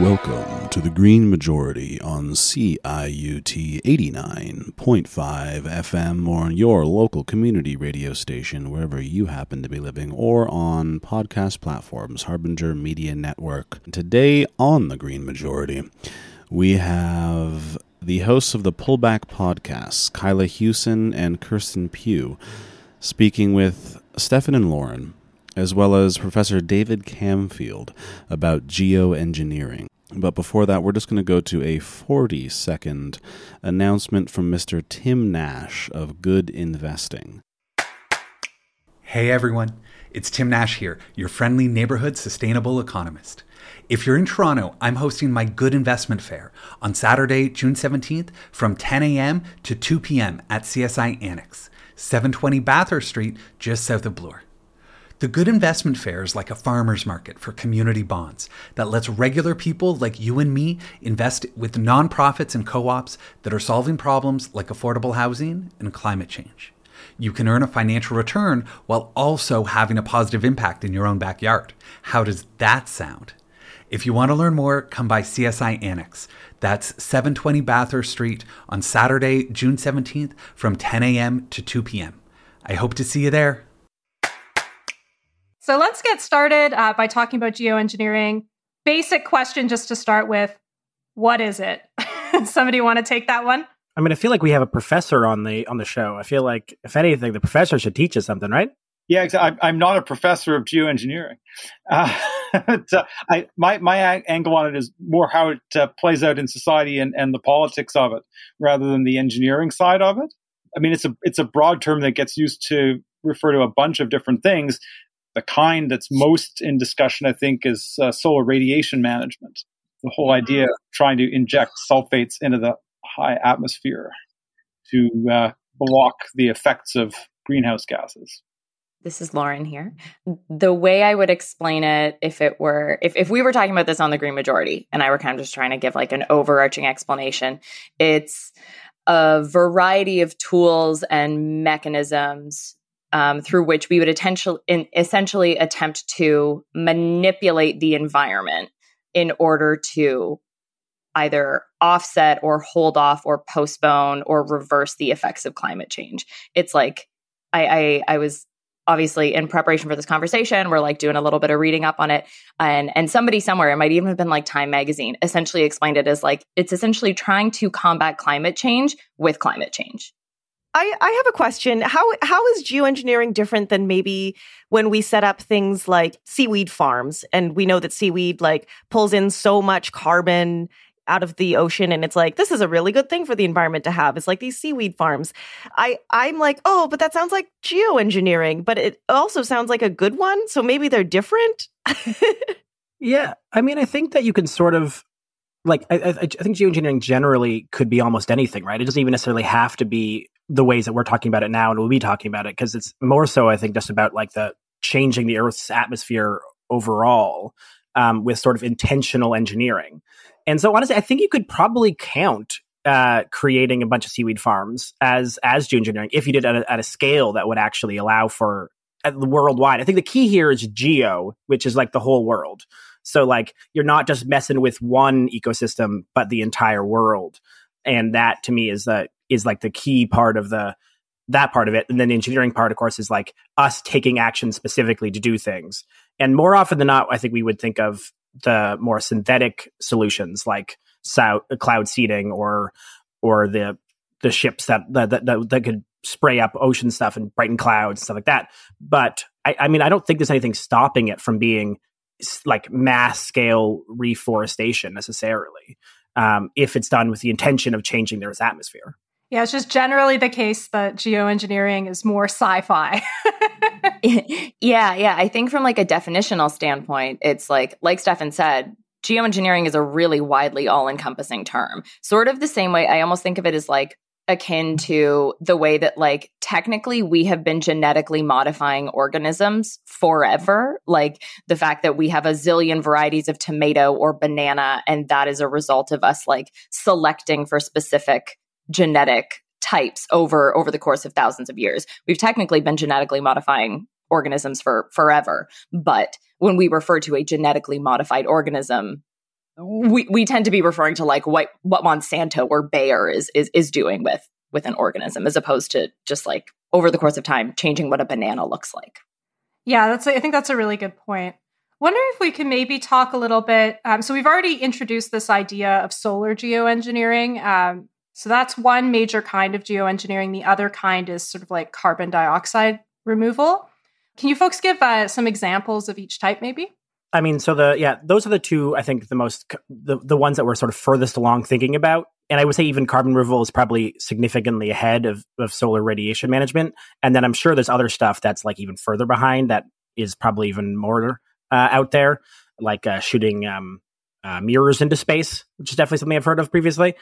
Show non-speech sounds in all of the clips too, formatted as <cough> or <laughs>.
Welcome to the Green Majority on CIUT 89.5 FM or on your local community radio station, wherever you happen to be living, or on podcast platforms, Harbinger Media Network. Today on the Green Majority, we have the hosts of the Pullback podcasts, Kyla Hewson and Kirsten Pue, speaking with Stefan and Lauren as well as Professor David Camfield about geoengineering. But before that, we're just going to go to a 40 second announcement from Mr. Tim Nash of Good Investing. Hey everyone, it's Tim Nash here, your friendly neighborhood sustainable economist. If you're in Toronto, I'm hosting my Good Investment Fair on Saturday, June 17th from 10 a.m. to 2 p.m. at CSI Annex, 720 Bathurst Street, just south of Bloor. The Good Investment Fair is like a farmer's market for community bonds that lets regular people like you and me invest with nonprofits and co ops that are solving problems like affordable housing and climate change. You can earn a financial return while also having a positive impact in your own backyard. How does that sound? If you want to learn more, come by CSI Annex. That's 720 Bathurst Street on Saturday, June 17th from 10 a.m. to 2 p.m. I hope to see you there. So let's get started uh, by talking about geoengineering. Basic question just to start with what is it? <laughs> Somebody want to take that one? I mean, I feel like we have a professor on the on the show. I feel like, if anything, the professor should teach us something, right? Yeah, I'm not a professor of geoengineering. <laughs> Uh, uh, I, my my angle on it is more how it uh, plays out in society and, and the politics of it, rather than the engineering side of it. I mean, it's a it's a broad term that gets used to refer to a bunch of different things, the kind that's most in discussion, I think, is uh, solar radiation management. The whole idea of trying to inject sulfates into the high atmosphere to uh, block the effects of greenhouse gases. This is Lauren here. The way I would explain it, if it were, if, if we were talking about this on the Green Majority and I were kind of just trying to give like an overarching explanation, it's a variety of tools and mechanisms um, through which we would essentially attempt to manipulate the environment in order to either offset or hold off or postpone or reverse the effects of climate change. It's like I, I, I was obviously in preparation for this conversation. We're like doing a little bit of reading up on it. And and somebody somewhere it might even have been like time magazine essentially explained it as like it's essentially trying to combat climate change with climate change I, I have a question. How how is geoengineering different than maybe when we set up things like seaweed farms and we know that seaweed like pulls in so much carbon out of the ocean and it's like this is a really good thing for the environment to have. It's like these seaweed farms. I I'm like, "Oh, but that sounds like geoengineering, but it also sounds like a good one, so maybe they're different." yeah, I mean, I think that you can sort of like I, I, I, think geoengineering generally could be almost anything, right? It doesn't even necessarily have to be the ways that we're talking about it now and we'll be talking about it because it's more so i think just about like the changing the earth's atmosphere overall um, with sort of intentional engineering. And so honestly i think you could probably count uh, creating a bunch of seaweed farms as as geoengineering if you did at a, at a scale that would actually allow for uh, worldwide. I think the key here is geo which is like the whole world. So like you're not just messing with one ecosystem but the entire world. And that to me is that is like the key part of the that part of it. And then the engineering part, of course, is like us taking action specifically to do things. And more often than not, I think we would think of the more synthetic solutions like cloud seeding or or the the ships that that, that that could spray up ocean stuff and brighten clouds and stuff like that. But I, I mean, I don't think there's anything stopping it from being like mass scale reforestation necessarily um, if it's done with the intention of changing the Earth's atmosphere. Yeah, it's just generally the case that geoengineering is more sci-fi. <laughs> yeah, yeah. I think from like a definitional standpoint, it's like like Stefan said, geoengineering is a really widely all-encompassing term. Sort of the same way I almost think of it as like akin to the way that like technically we have been genetically modifying organisms forever like the fact that we have a zillion varieties of tomato or banana and that is a result of us like selecting for specific genetic types over over the course of thousands of years. We've technically been genetically modifying organisms for forever, but when we refer to a genetically modified organism, we, we tend to be referring to like what what Monsanto or Bayer is is is doing with with an organism as opposed to just like over the course of time changing what a banana looks like. Yeah, that's I think that's a really good point. Wondering if we can maybe talk a little bit. Um, so we've already introduced this idea of solar geoengineering. Um, so that's one major kind of geoengineering. The other kind is sort of like carbon dioxide removal. Can you folks give uh, some examples of each type, maybe? I mean, so the yeah, those are the two I think the most the the ones that we're sort of furthest along thinking about. And I would say even carbon removal is probably significantly ahead of, of solar radiation management. And then I'm sure there's other stuff that's like even further behind that is probably even more uh, out there, like uh, shooting um, uh, mirrors into space, which is definitely something I've heard of previously.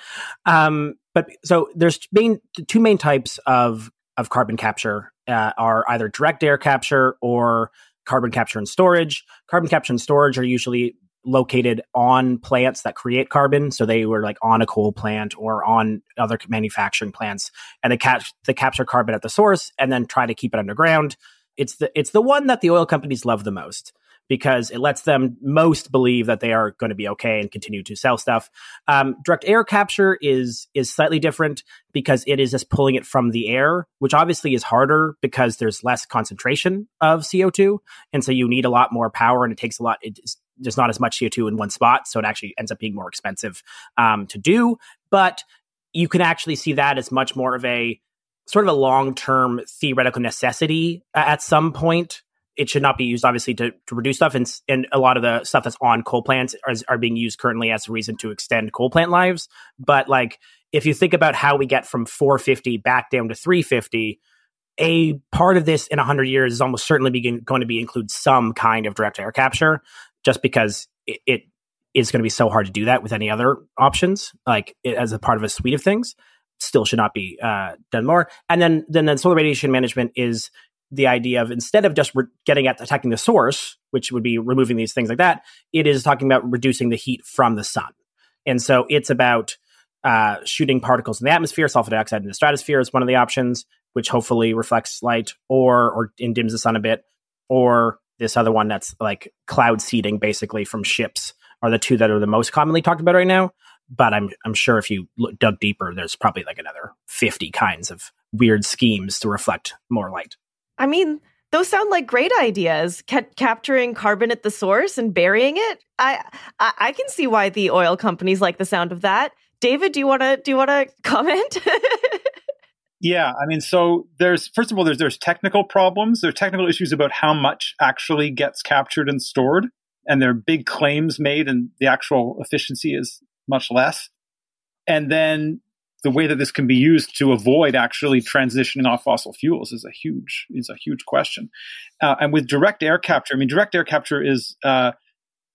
Um, but so there's main two main types of of carbon capture uh, are either direct air capture or carbon capture and storage. Carbon capture and storage are usually located on plants that create carbon. So they were like on a coal plant or on other manufacturing plants, and they catch they capture carbon at the source and then try to keep it underground. It's the it's the one that the oil companies love the most because it lets them most believe that they are going to be okay and continue to sell stuff. Um, direct air capture is is slightly different because it is just pulling it from the air, which obviously is harder because there's less concentration of CO two, and so you need a lot more power, and it takes a lot. It's, there's not as much CO two in one spot, so it actually ends up being more expensive um, to do. But you can actually see that as much more of a sort of a long term theoretical necessity at some point it should not be used obviously to, to reduce stuff and, and a lot of the stuff that's on coal plants are, are being used currently as a reason to extend coal plant lives. But like if you think about how we get from 450 back down to 350 a part of this in 100 years is almost certainly begin, going to be include some kind of direct air capture just because it, it is going to be so hard to do that with any other options like it, as a part of a suite of things. Still should not be uh, done more. And then then the solar radiation management is the idea of instead of just re- getting at attacking the source, which would be removing these things like that, it is talking about reducing the heat from the sun. And so it's about uh, shooting particles in the atmosphere, sulfur dioxide in the stratosphere is one of the options, which hopefully reflects light or or dims the sun a bit, or this other one that's like cloud seeding, basically from ships, are the two that are the most commonly talked about right now. But I'm I'm sure if you look, dug deeper, there's probably like another 50 kinds of weird schemes to reflect more light. I mean, those sound like great ideas. Ca- capturing carbon at the source and burying it. I, I, I can see why the oil companies like the sound of that. David, do you want to do you want to <laughs> comment? yeah, I mean, so there's first of all there's there's technical problems. There are technical issues about how much actually gets captured and stored, and there are big claims made, and the actual efficiency is much less. And then the way that this can be used to avoid actually transitioning off fossil fuels is a huge is a huge question. Uh, and with direct air capture, I mean, direct air capture is uh,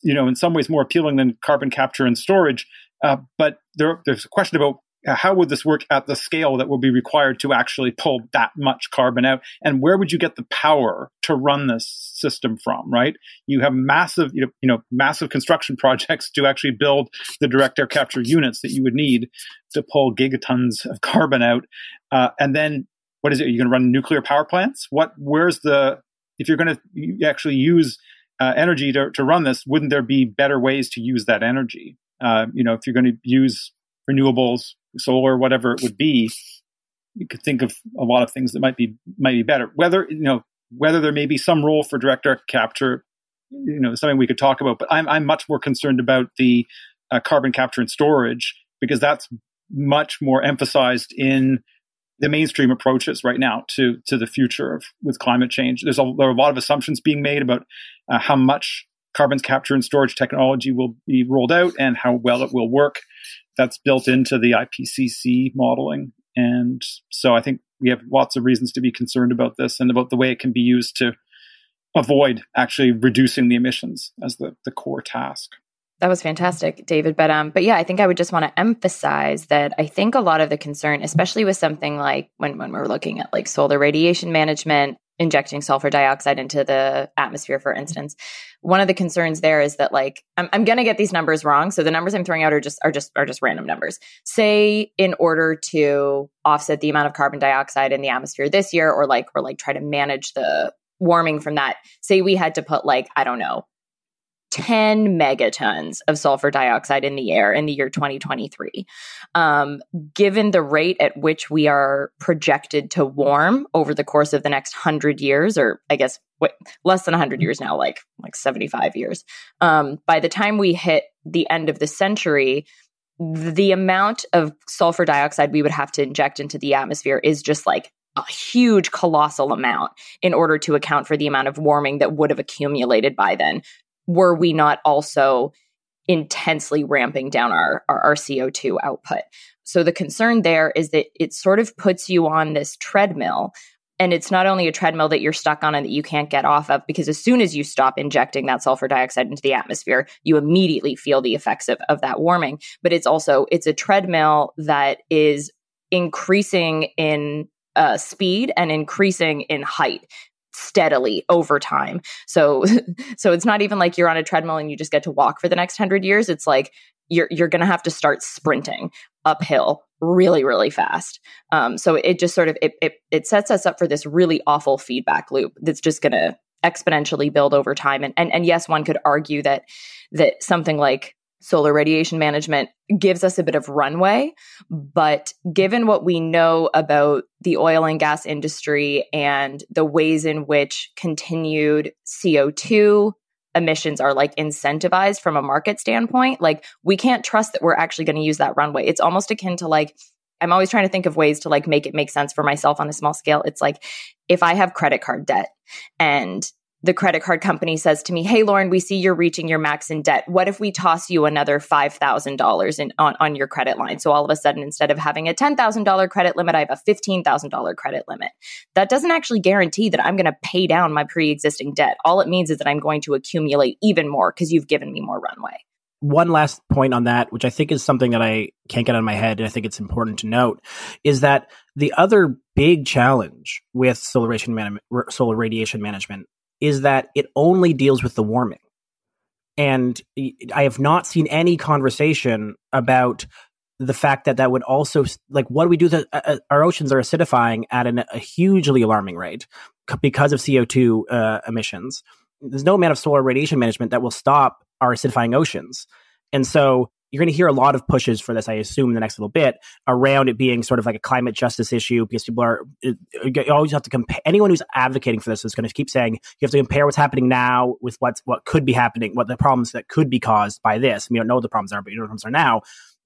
you know in some ways more appealing than carbon capture and storage. Uh, but there, there's a question about how would this work at the scale that would be required to actually pull that much carbon out? And where would you get the power to run this system from right? You have massive you know, you know massive construction <laughs> projects to actually build the direct air capture units that you would need to pull gigatons of carbon out. Uh, and then what is it? You're you going to run nuclear power plants? What where's the if you're going to actually use uh, energy to, to run this wouldn't there be better ways to use that energy? Uh, you know if you're going to use renewables solar, whatever it would be, you could think of a lot of things that might be might be better. Whether you know whether there may be some role for direct air capture, you know, something we could talk about. But I'm I'm much more concerned about the uh, carbon capture and storage because that's much more emphasized in the mainstream approaches right now to to the future of with climate change. There's a, there are a lot of assumptions being made about uh, how much carbon capture and storage technology will be rolled out and how well it will work that's built into the IPCC modeling. And so I think we have lots of reasons to be concerned about this and about the way it can be used to avoid actually reducing the emissions as the, the core task. That was fantastic, David. But um, but yeah, I think I would just want to emphasize that I think a lot of the concern, especially with something like when when we're looking at like solar radiation management injecting sulfur dioxide into the atmosphere, for instance. One of the concerns there is that like I'm, I'm going to get these numbers wrong, so the numbers I'm throwing out are just are just are just random numbers. Say in order to offset the amount of carbon dioxide in the atmosphere this year, or like or like try to manage the warming from that. Say we had to put like I don't know 10 megatons of sulfur dioxide in the air in the year 2023. Um, given the rate at which we are projected to warm over the course of the next 100 years, or I guess less than 100 years now, like, like 75 years, um, by the time we hit the end of the century, the amount of sulfur dioxide we would have to inject into the atmosphere is just like a huge colossal amount in order to account for the amount of warming that would have accumulated by then were we not also intensely ramping down our, our, our, CO2 output. So the concern there is that it sort of puts you on this treadmill. And it's not only a treadmill that you're stuck on and that you can't get off of, because as soon as you stop injecting that sulfur dioxide into the atmosphere, you immediately feel the effects of, of that warming. But it's also, it's a treadmill that is increasing in uh, speed and increasing in height steadily over time. So <laughs> so it's not even like you're on a treadmill and you just get to walk for the next 100 years. It's like you're you're going to have to start sprinting uphill really really fast. Um, so it just sort of it, it it sets us up for this really awful feedback loop that's just going to exponentially build over time and, and and yes one could argue that that something like solar radiation management gives us a bit of runway. But given what we know about the oil and gas industry and the ways in which continued CO2 emissions are like incentivized from a market standpoint, like we can't trust that we're actually going to use that runway. It's almost akin to like, I'm always trying to think of ways to like make it make sense for myself on a small scale. It's like if I have credit card debt and the credit card company says to me, Hey, Lauren, we see you're reaching your max in debt. What if we toss you another $5,000 on, on your credit line? So all of a sudden, instead of having a $10,000 credit limit, I have a $15,000 credit limit. That doesn't actually guarantee that I'm going to pay down my pre existing debt. All it means is that I'm going to accumulate even more because you've given me more runway. One last point on that, which I think is something that I can't get out of my head, and I think it's important to note, is that the other big challenge with solar radiation, man- solar radiation management is that it only deals with the warming. And I have not seen any conversation about the fact that that would also like what do we do that uh, uh, our oceans are acidifying at an, a hugely alarming rate because of CO2 uh, emissions. There's no amount of solar radiation management that will stop our acidifying oceans. And so you're going to hear a lot of pushes for this, I assume, in the next little bit around it being sort of like a climate justice issue because people are, uh, you always have to compare. Anyone who's advocating for this is going to keep saying you have to compare what's happening now with what's, what could be happening, what the problems that could be caused by this. We don't know what the problems are, but you know what the problems are now.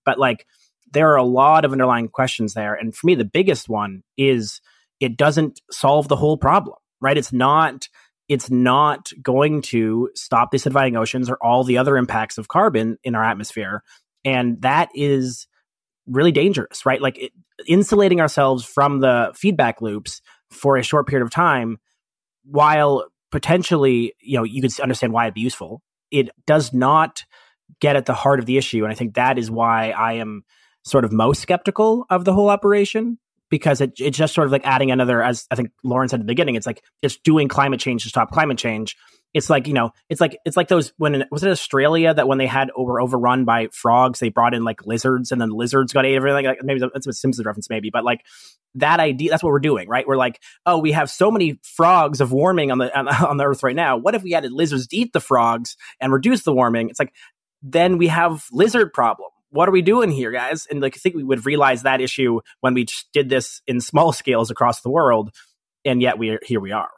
But like, there are a lot of underlying questions there. And for me, the biggest one is it doesn't solve the whole problem, right? It's not, it's not going to stop the acidifying oceans or all the other impacts of carbon in our atmosphere. And that is really dangerous, right? Like it, insulating ourselves from the feedback loops for a short period of time, while potentially, you know, you could understand why it'd be useful, it does not get at the heart of the issue. And I think that is why I am sort of most skeptical of the whole operation because it, it's just sort of like adding another, as I think Lauren said at the beginning, it's like it's doing climate change to stop climate change. It's like you know, it's like it's like those when was it Australia that when they had were overrun by frogs, they brought in like lizards, and then lizards got ate everything. Like maybe that's a Simpsons reference, maybe, but like that idea, that's what we're doing, right? We're like, oh, we have so many frogs of warming on the on, <laughs> on the Earth right now. What if we added lizards to eat the frogs and reduce the warming? It's like then we have lizard problem what are we doing here, guys? And like, I think we would realize that issue when we did this in small <laughs> scales across the world, and yet we here we are.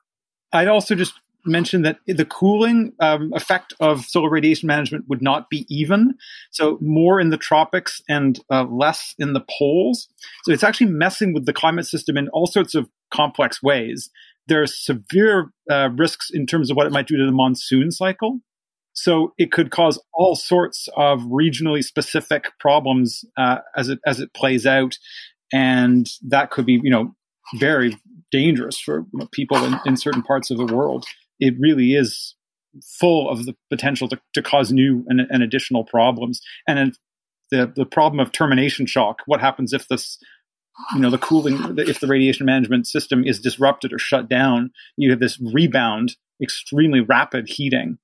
I'd also just mention that the cooling um, effect of solar radiation management would not be even. So more in the tropics and uh, less in the poles. So it's actually messing with the climate system in all sorts of complex ways. There are severe uh, risks in terms of what it might do to the monsoon cycle. So it could cause all sorts of regionally specific problems uh, as it as it plays out, and that could be you know very dangerous for you know, people in, in certain parts of the world. It really is full of the potential to, to cause new and, and additional problems. And the the problem of termination shock. What happens if this you know the cooling if the radiation management system is disrupted or shut down you have this rebound extremely rapid heating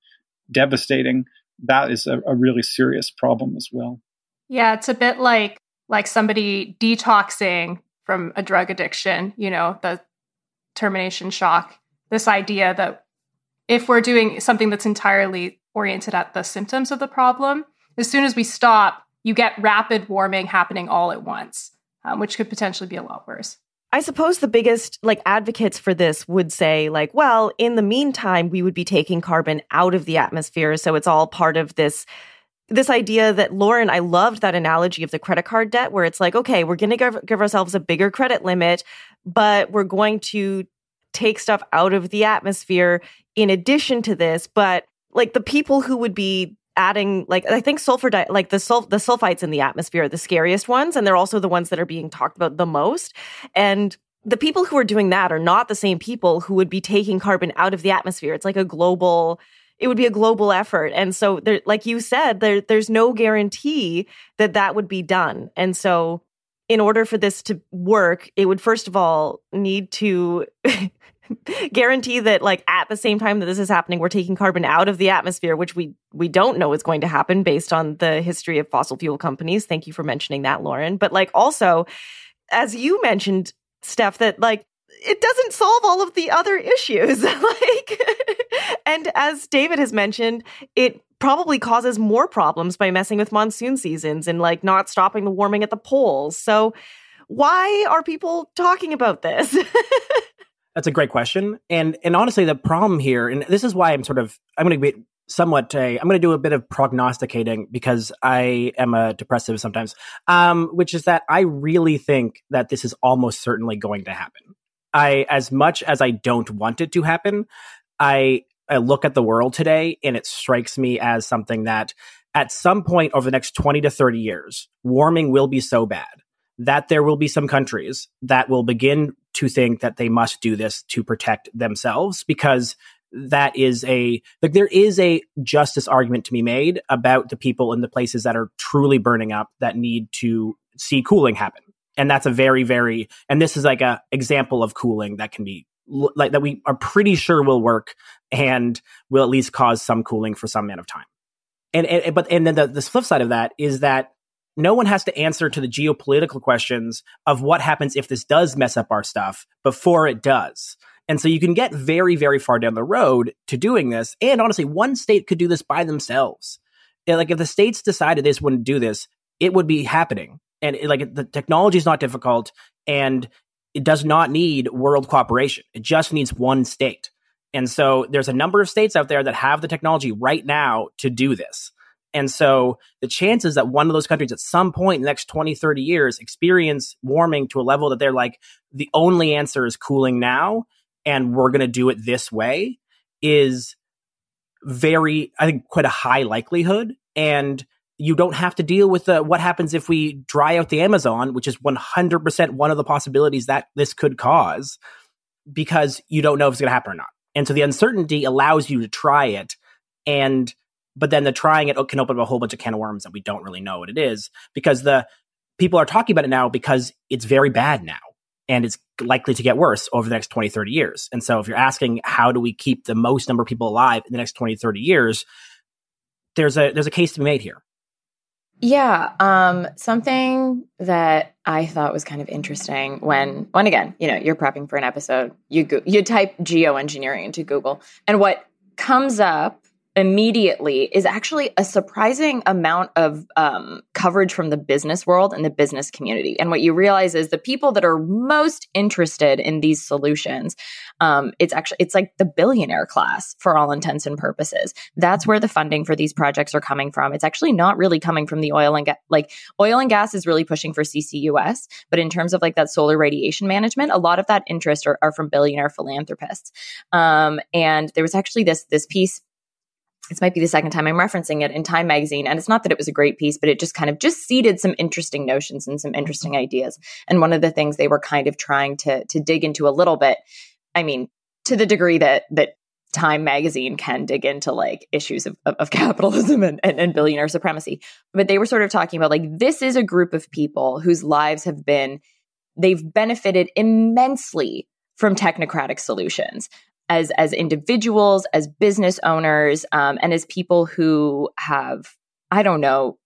devastating, that is a, a really serious problem as well. Yeah, it's a bit like like somebody detoxing from a drug addiction, you know, the termination shock. This idea that if we're doing something that's entirely oriented at the symptoms of the problem. As soon as we stop, you get rapid warming happening all at once, um, which could potentially be a lot worse. I suppose the biggest like advocates for this would say like, well, in the meantime, we would be taking carbon out of the atmosphere, so it's all part of this this idea that Lauren, I loved that analogy of the credit card debt where it's like, okay, we're going to give, give ourselves a bigger credit limit, but we're going to take stuff out of the atmosphere in addition to this. But like the people who would be adding like I think sulfur di- like the sul- the sulfites in the atmosphere are the scariest ones and they're also the ones that are being talked about the most. And the people who are doing that are not the same people who would be taking carbon out of the atmosphere. It's like a global it would be a global effort. And so there like you said there there's no guarantee that that would be done. And so in order for this to work it would first of all need to <laughs> guarantee that like at the same time that this is happening we're taking carbon out of the atmosphere which we we don't know is going to happen based on the history of fossil fuel companies. Thank you for mentioning that lauren. But like also as you mentioned steph that like it doesn't solve all of the other issues. <laughs> Like and as david has mentioned it probably causes more problems by messing with monsoon seasons and like not stopping the warming at the poles. So why are people talking about this <laughs> That's a great question. And and honestly, the problem here, and this is why I'm sort of I'm going to be somewhat I'm going to do a bit of prognosticating because I am a depressive sometimes. Um, which is that I really think that this is almost certainly going to happen. I as much as I don't want it to happen, I I look at the world today and it strikes me as something that at some point over the next 20 to 30 years, warming will be so bad that there will be some countries that will begin to think that they must do this to protect themselves because that is a like there is a justice argument to be made about the people in the places that are truly burning up that need to see cooling happen. And that's a very very and this is like a example of cooling that can be like that we are pretty sure will work and will at least cause some cooling for some amount of time. And, and but and then the, the flip side of that is that no one has to answer to the geopolitical questions of what happens if this does mess up our stuff before it does. And so you can get very, very far down the road to doing this. And honestly, one state could do this by themselves. Like if the states decided they wouldn't do this, it would be happening. And it, like the technology is not difficult and it does not need world cooperation. It just needs one state. And so there's a number of states out there that have the technology right now to do this. And so the chances that one of those countries at some point in the next 20, 30 years experience warming to a level that they're like, the only answer is cooling now and we're going to do it this way is very, I think, quite a high likelihood. And you don't have to deal with the, what happens if we dry out the Amazon, which is 100% one of the possibilities that this could cause because you don't know if it's going to happen or not. And so the uncertainty allows you to try it and but then the trying it can open up a whole bunch of can of worms that we don't really know what it is because the people are talking about it now because it's very bad now and it's likely to get worse over the next 20 30 years. And so if you're asking how do we keep the most number of people alive in the next 20 30 years there's a there's a case to be made here. Yeah, um, something that I thought was kind of interesting when, when again, you know, you're prepping for an episode, you go, you type geoengineering into Google, and what comes up immediately is actually a surprising amount of um, coverage from the business world and the business community. And what you realize is the people that are most interested in these solutions, um, it's actually it's like the billionaire class for all intents and purposes. That's where the funding for these projects are coming from. It's actually not really coming from the oil and gas. Like oil and gas is really pushing for CCUS, but in terms of like that solar radiation management, a lot of that interest are, are from billionaire philanthropists. Um, and there was actually this this piece this might be the second time I'm referencing it in Time Magazine. And it's not that it was a great piece, but it just kind of just seeded some interesting notions and some interesting mm-hmm. ideas. And one of the things they were kind of trying to to dig into a little bit, I mean, to the degree that that Time Magazine can dig into like issues of, of, of <laughs> capitalism and, and, and billionaire supremacy. But they were sort of talking about like this is a group of people whose lives have been they've benefited immensely from technocratic solutions as as individuals, as business owners, um, and as people who have, I don't know,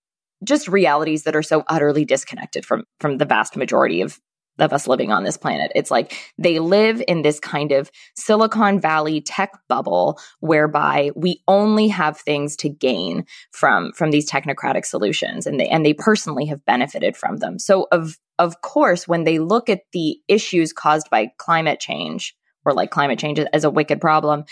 just realities that are so utterly disconnected from from the vast majority of of us living on this planet. It's like they live in this kind of Silicon Valley tech bubble whereby we only have things to gain from from these technocratic solutions and they and they personally have benefited from them. So of of course when they look at the issues caused by climate change or like climate change as a wicked problem,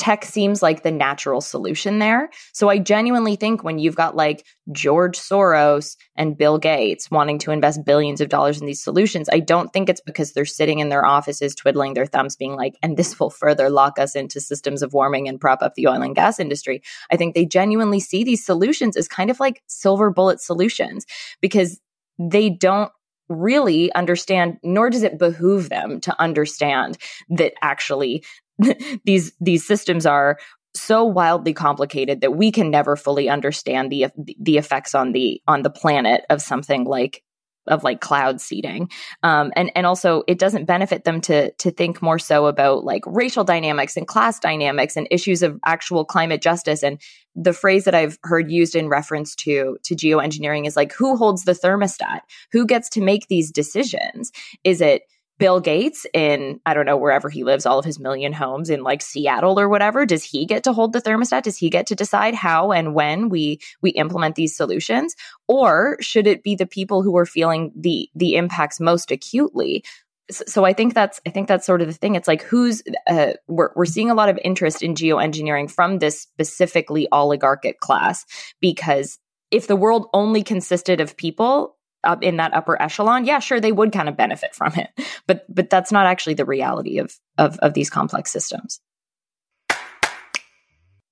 tech seems like the natural solution there. So I genuinely think when you've got like George Soros and Bill Gates wanting to invest billions of dollars in these solutions, I don't think it's because they're sitting in their offices twiddling their thumbs being like, and this will further lock us into systems of warming and prop up the oil and gas industry. I think they genuinely see these solutions as kind of like silver bullet solutions because they don't really understand nor does it behoove them to understand that actually <laughs> these these systems are so wildly complicated that we can never fully understand the the effects on the on the planet of something like of like cloud seeding. Um, and and also it doesn't benefit them to to think more so about like racial dynamics and class dynamics and issues of actual climate justice. And the phrase that i've heard used in reference to to geoengineering is like who holds the thermostat? Who gets to make these decisions? Is it Bill Gates in, I don't know, wherever he lives, all of his million homes in like Seattle or whatever, does he get to hold the thermostat? Does he get to decide how and when we we implement these solutions? Or should it be the people who are feeling the the impacts most acutely? So, I think that's I think that's sort of the thing. It's like who's uh, we're we're seeing a lot of interest in geoengineering from this specifically oligarchic class because if the world only consisted of people up in that upper echelon, yeah, sure, they would kind of benefit from it. But but that's not actually the reality of of, of these complex systems.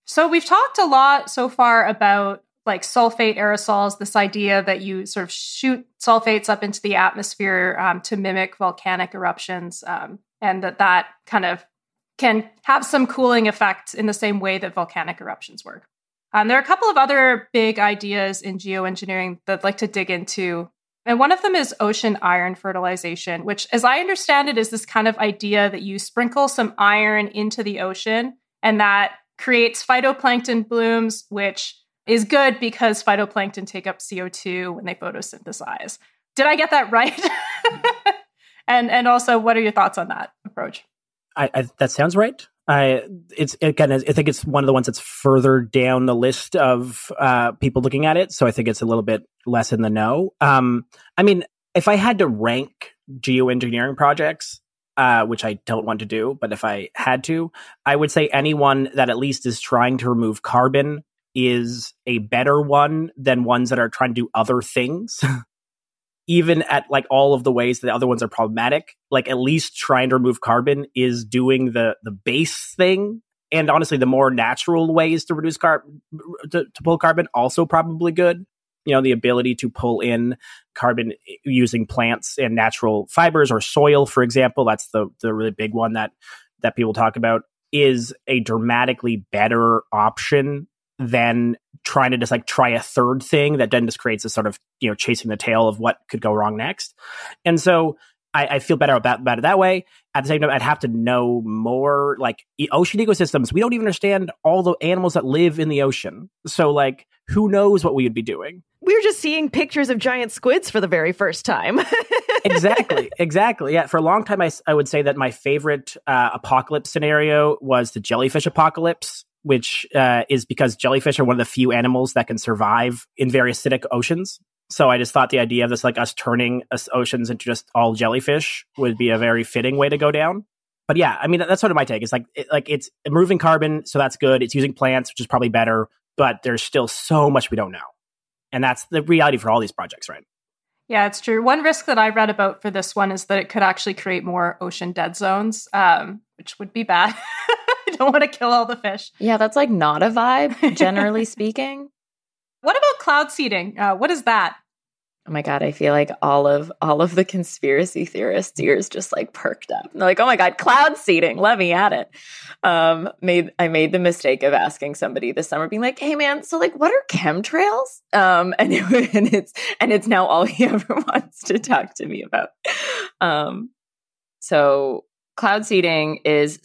So we've talked a lot so far about like sulfate aerosols, this idea that you sort of shoot sulfates up into the atmosphere um, to mimic volcanic eruptions, um, and that that kind of can have some cooling effect in the same way that volcanic eruptions work. Um, there are a couple of other big ideas in geoengineering that I'd like to dig into and one of them is ocean iron fertilization, which, as I understand it, is this kind of idea that you sprinkle some iron into the ocean and that creates phytoplankton blooms, which is good because phytoplankton take up CO2 when they photosynthesize. Did I get that right? <laughs> and and also, what are your thoughts on that approach? I, I, that sounds right. I it's again I think it's one of the ones that's further down the list of uh, people looking at it, so I think it's a little bit less in the know. Um, I mean, if I had to rank geoengineering projects, uh, which I don't want to do, but if I had to, I would say anyone that at least is trying to remove carbon is a better one than ones that are trying to do other things. <laughs> even at like all of the ways that the other ones are problematic, like at least trying to remove carbon is doing the the base thing. And honestly, the more natural ways to reduce carbon to, to pull carbon also probably good. You know, the ability to pull in carbon using plants and natural fibers or soil, for example, that's the the really big one that that people talk about is a dramatically better option than trying to just like try a third thing that then just creates a sort of you know chasing the tail of what could go wrong next and so I, I, feel better about, about it that way. At the same time, I'd have to know more like ocean ecosystems. We don't even understand all the animals that live in the ocean. So, like, who knows what we would be doing? We're just seeing pictures of giant squids for the very first time. <laughs> exactly. Exactly. Yeah. For a long time, I, I would say that my favorite uh, apocalypse scenario was the jellyfish apocalypse which uh, is because jellyfish are one of the few animals that can survive in very acidic oceans. So I just thought the idea of this, like us turning us oceans into just all jellyfish, would be a very fitting way to go down. But yeah, I mean that's sort of my take. It's like it, like it's removing carbon, so that's good. It's using plants, which is probably better. But there's still so much we don't know, and that's the reality for all these projects, right? Yeah, it's true. One risk that I read about for this one is that it could actually create more ocean dead zones, um, which would be bad. <laughs> Don't want to kill all the fish. Yeah, that's like not a vibe, <laughs> generally speaking. What about cloud seeding? Uh, what is that? Oh my god, I feel like all of all of the conspiracy theorists' ears just like perked up. They're like, "Oh my god, cloud seeding, let me at it." Um, made I made the mistake of asking somebody this summer, being like, "Hey man, so like, what are chemtrails?" Um, and, it, <laughs> and it's and it's now all he <laughs> ever wants to talk to me about. Um, so cloud seeding is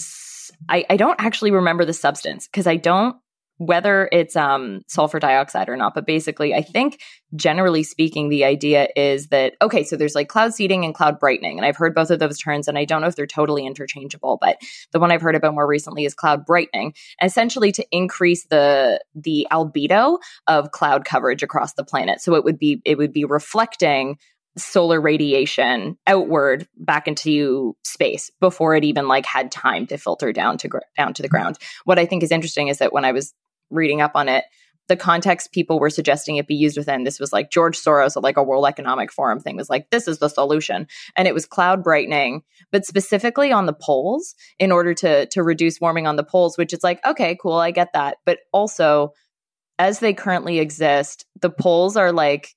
I, I don't actually remember the substance because I don't whether it's um, sulfur dioxide or not. But basically, I think generally speaking, the idea is that, okay, so there's like cloud seeding and cloud brightening. And I've heard both of those terms, and I don't know if they're totally interchangeable, but the one I've heard about more recently is cloud brightening, essentially to increase the the albedo of cloud coverage across the planet. So it would be it would be reflecting solar radiation outward back into space before it even like had time to filter down to gr- down to the ground. What I think is interesting is that when I was reading up on it, the context people were suggesting it be used within this was like George Soros at like a World Economic Forum thing was like this is the solution and it was cloud brightening but specifically on the poles in order to to reduce warming on the poles which is like okay cool I get that but also as they currently exist the poles are like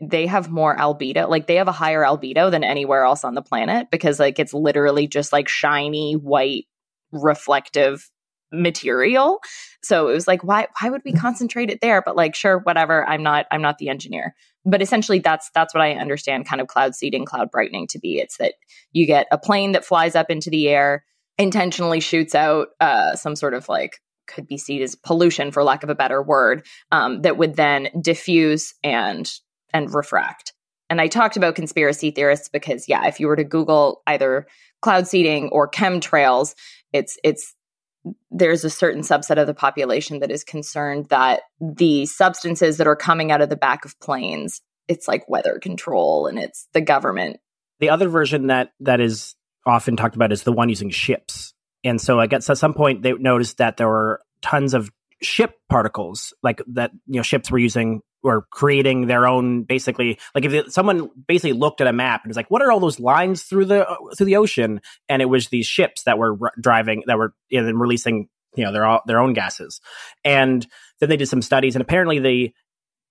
they have more albedo like they have a higher albedo than anywhere else on the planet because like it's literally just like shiny white reflective material. So it was like why why would we concentrate it there? But like sure whatever i'm not i'm not the engineer. But essentially that's that's what i understand kind of cloud seeding cloud brightening to be. It's that you get a plane that flies up into the air intentionally shoots out uh, some sort of like could be seen as pollution for lack of a better word um, that would then diffuse and and refract. And I talked about conspiracy theorists because yeah, if you were to Google either cloud seeding or chemtrails, it's it's there's a certain subset of the population that is concerned that the substances that are coming out of the back of planes, it's like weather control and it's the government. The other version that that is often talked about is the one using ships. And so I guess at some point they noticed that there were tons of ship particles like that you know ships were using or creating their own basically like if someone basically looked at a map and was like what are all those lines through the through the ocean? And it was these ships that were driving that were you know, releasing you know their all, their own gases. And then they did some studies and apparently they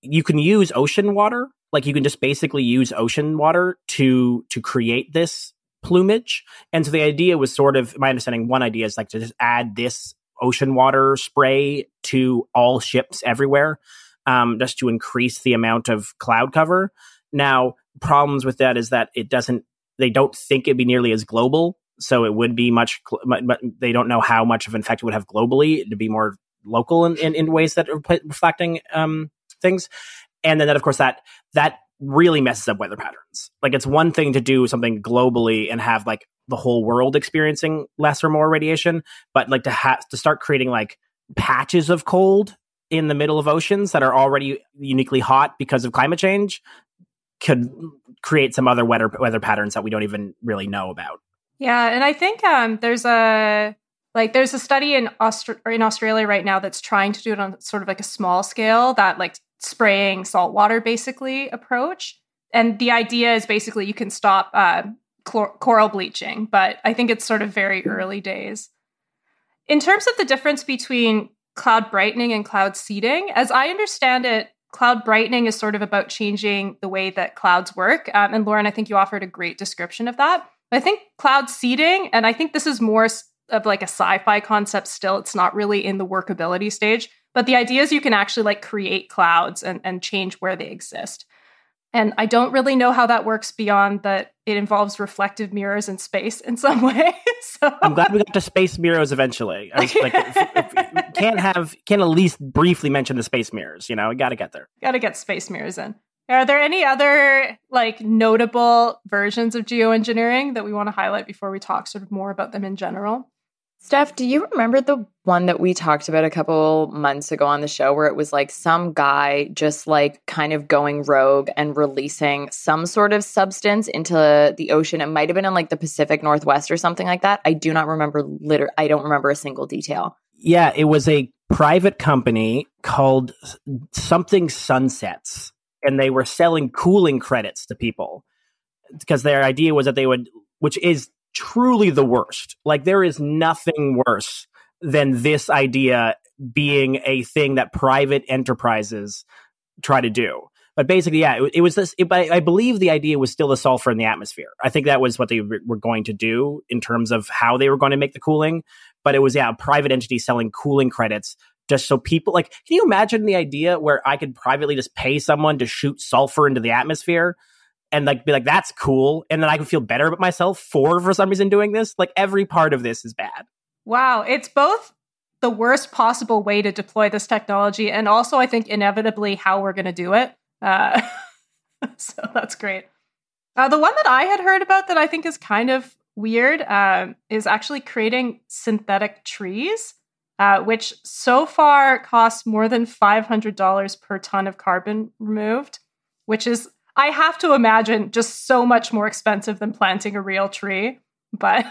you can use ocean water like you can just basically use ocean water to to create this plumage. And so the idea was sort of my understanding one idea is like to just add this ocean water spray to all ships everywhere um, just to increase the amount of cloud cover. Now, problems with that is that it doesn't, they don't think it'd be nearly as global. So it would be much, but they don't know how much of an effect it would have globally to be more local in, in, in ways that are reflecting um, things. And then that, of course, that, that really messes up weather patterns. Like it's one thing to do something globally and have like the whole world experiencing less or more radiation, but like to have to start creating like patches of cold in the middle of oceans that are already uniquely hot because of climate change could create some other weather weather patterns that we don't even really know about. Yeah, and I think um, there's a like there's a study in Aust- in Australia right now that's trying to do it on sort of like a small scale that like spraying salt water basically approach. And the idea is basically you can stop uh, chlor- coral bleaching, but I think it's sort of very early days. In terms of the difference between cloud brightening and cloud seeding. As I understand it, cloud brightening is sort of about changing the way that clouds work. Um, and Lauren, I think you offered a great description of that. I think cloud seeding, and I think this is more of like a sci-fi concept still. It's not really in the workability stage, but the idea is you can actually like create clouds and, and change where they exist. And I don't really know how that works beyond that it involves reflective mirrors in space in some <laughs> way. so I'm glad we got to space mirrors eventually. I was like, <laughs> can't have can at least briefly mention the space mirrors. You know, We got to get there. Got to get space mirrors in. Are there any other like notable versions of geoengineering that we want to highlight before we talk sort of more about them in general? Steph, do you remember the one that we talked about a couple months ago on the show where it was like some guy just like kind of going rogue and releasing some sort of substance into the ocean? It might have been in like the Pacific Northwest or something like that. I do not remember liter I don't remember a single detail. Yeah, it was a private company called something Sunsets and they were selling cooling credits to people because their idea was that they would which is truly the worst. Like there is nothing worse than this idea being a thing that private enterprises try to do. But basically, yeah, it, it was this. It, I, I, believe the idea was still the sulfur in the atmosphere. I think that was what they re- were going to do in terms of how they were going to make the cooling. But it was yeah, a private entity selling cooling credits just so people like. Can you imagine the idea where I could privately just pay someone to shoot sulfur into the atmosphere? and like be like that's cool and then i can feel better about myself for for some reason doing this like every part of this is bad wow it's both the worst possible way to deploy this technology, and also I think inevitably how we're going to do it. Uh, <laughs> so that's great. Uh, the one that I had heard about that I think is kind of weird uh, is actually creating synthetic trees, uh, which so far costs more than $500 per ton of carbon removed, which is, I have to imagine, just so much more expensive than planting a real tree. But.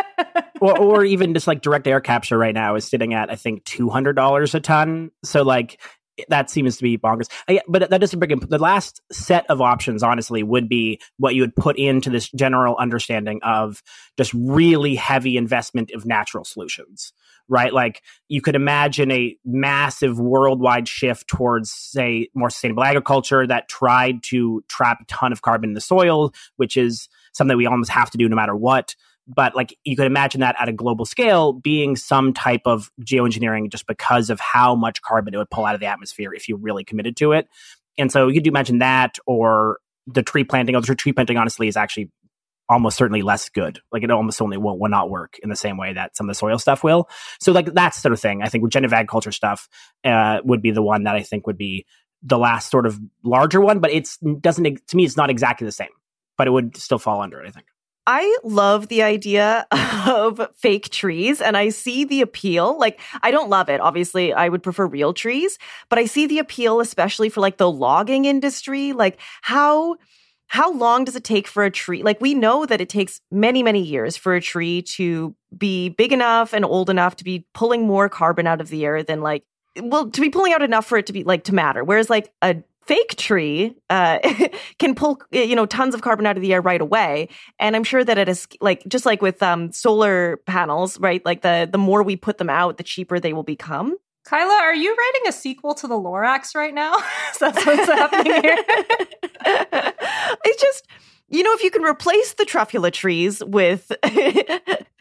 <laughs> or, or even just like direct air capture right now is sitting at, I think, $200 a ton. So, like, that seems to be bonkers. Uh, I, but that doesn't bring in the last set of options. Honestly, would be what you would put into this general understanding of just really heavy investment of natural solutions, right? Like you could imagine a massive worldwide shift towards, say, more sustainable agriculture that tried to trap a ton of carbon in the soil, which is something we almost have to do no matter what but like you could imagine that at a global scale being some type of geoengineering just because of how much carbon it would pull out of the atmosphere if you really committed to it. And so you could imagine that or the tree planting. Although tree planting honestly is actually almost certainly less good. Like it almost only will, will not work in the same way that some of the soil stuff will. So like that sort of thing. I think regenerative agriculture stuff uh, would be the one that I think would be the last sort of larger one, but it's doesn't to me it's not exactly the same, but it would still fall under it. I think. I love the idea of fake trees and I see the appeal. Like, I don't love it. Obviously, I would prefer real trees, but I see the appeal, especially for like the logging industry. Like, how. How long does it take for a tree? Like, we know that it takes many, many years for a tree to be big enough and old enough to be pulling more carbon out of the air than like, well, to be pulling out enough for it to be like to matter. Whereas, like, a fake tree uh, <laughs> can pull you know tons of carbon out of the air right away. And i'm sure that it is like just like with um, solar panels right like the the more we put them out the cheaper they will become. Kyla are you writing a sequel to the lorax right now? <laughs> That's what's happening here? <laughs> It's just you know if you can replace the truffula trees with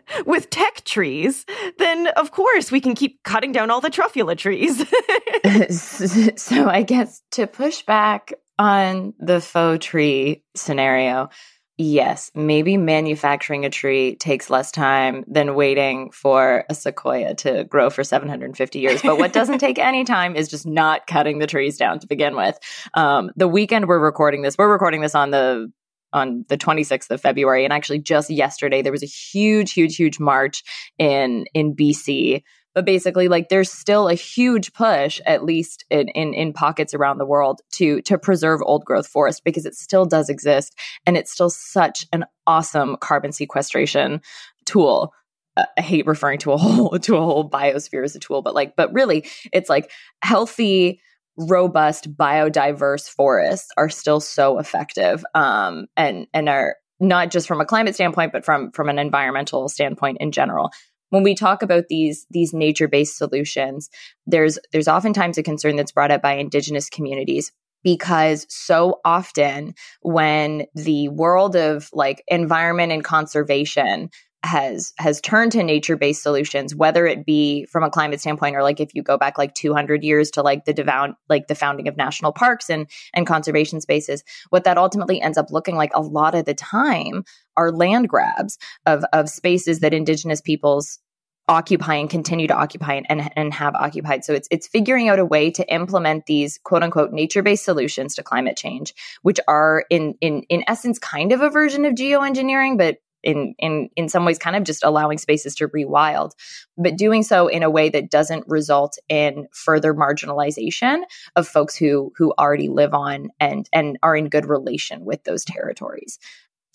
<laughs> with tech trees, then of course we can keep cutting down all the truffula trees. <laughs> <laughs> so I guess to push back on the faux tree scenario, yes, maybe manufacturing a tree takes less time than waiting for a sequoia to grow for 750 years. But what doesn't take any time is just not cutting the trees down to begin with. Um, the weekend we're recording this, we're recording this on the on the 26th of February. And actually just yesterday, there was a huge, huge, huge march in, in BC. But basically, like there's still a huge push, at least in, in, in pockets around the world, to to preserve old growth forest because it still does exist and it's still such an awesome carbon sequestration tool. Uh, I hate referring to a whole <laughs> to a whole biosphere as a tool, but like, but really, it's like healthy robust biodiverse forests are still so effective um, and and are not just from a climate standpoint but from from an environmental standpoint in general. When we talk about these these nature based solutions there's there's oftentimes a concern that's brought up by indigenous communities because so often when the world of like environment and conservation has has turned to nature based solutions whether it be from a climate standpoint or like if you go back like 200 years to like the devout like the founding of national parks and and conservation spaces what that ultimately ends up looking like a lot of the time are land grabs of of spaces that indigenous peoples occupy and continue to occupy and, and, have occupied. So it's it's figuring out a way to implement these quote unquote nature based solutions to climate change, which are in in in essence kind of a version of geoengineering, but in in in some ways kind of just allowing spaces to rewild. But doing so in a way that doesn't result in further marginalization of folks who who already live on and and are in good relation with those territories.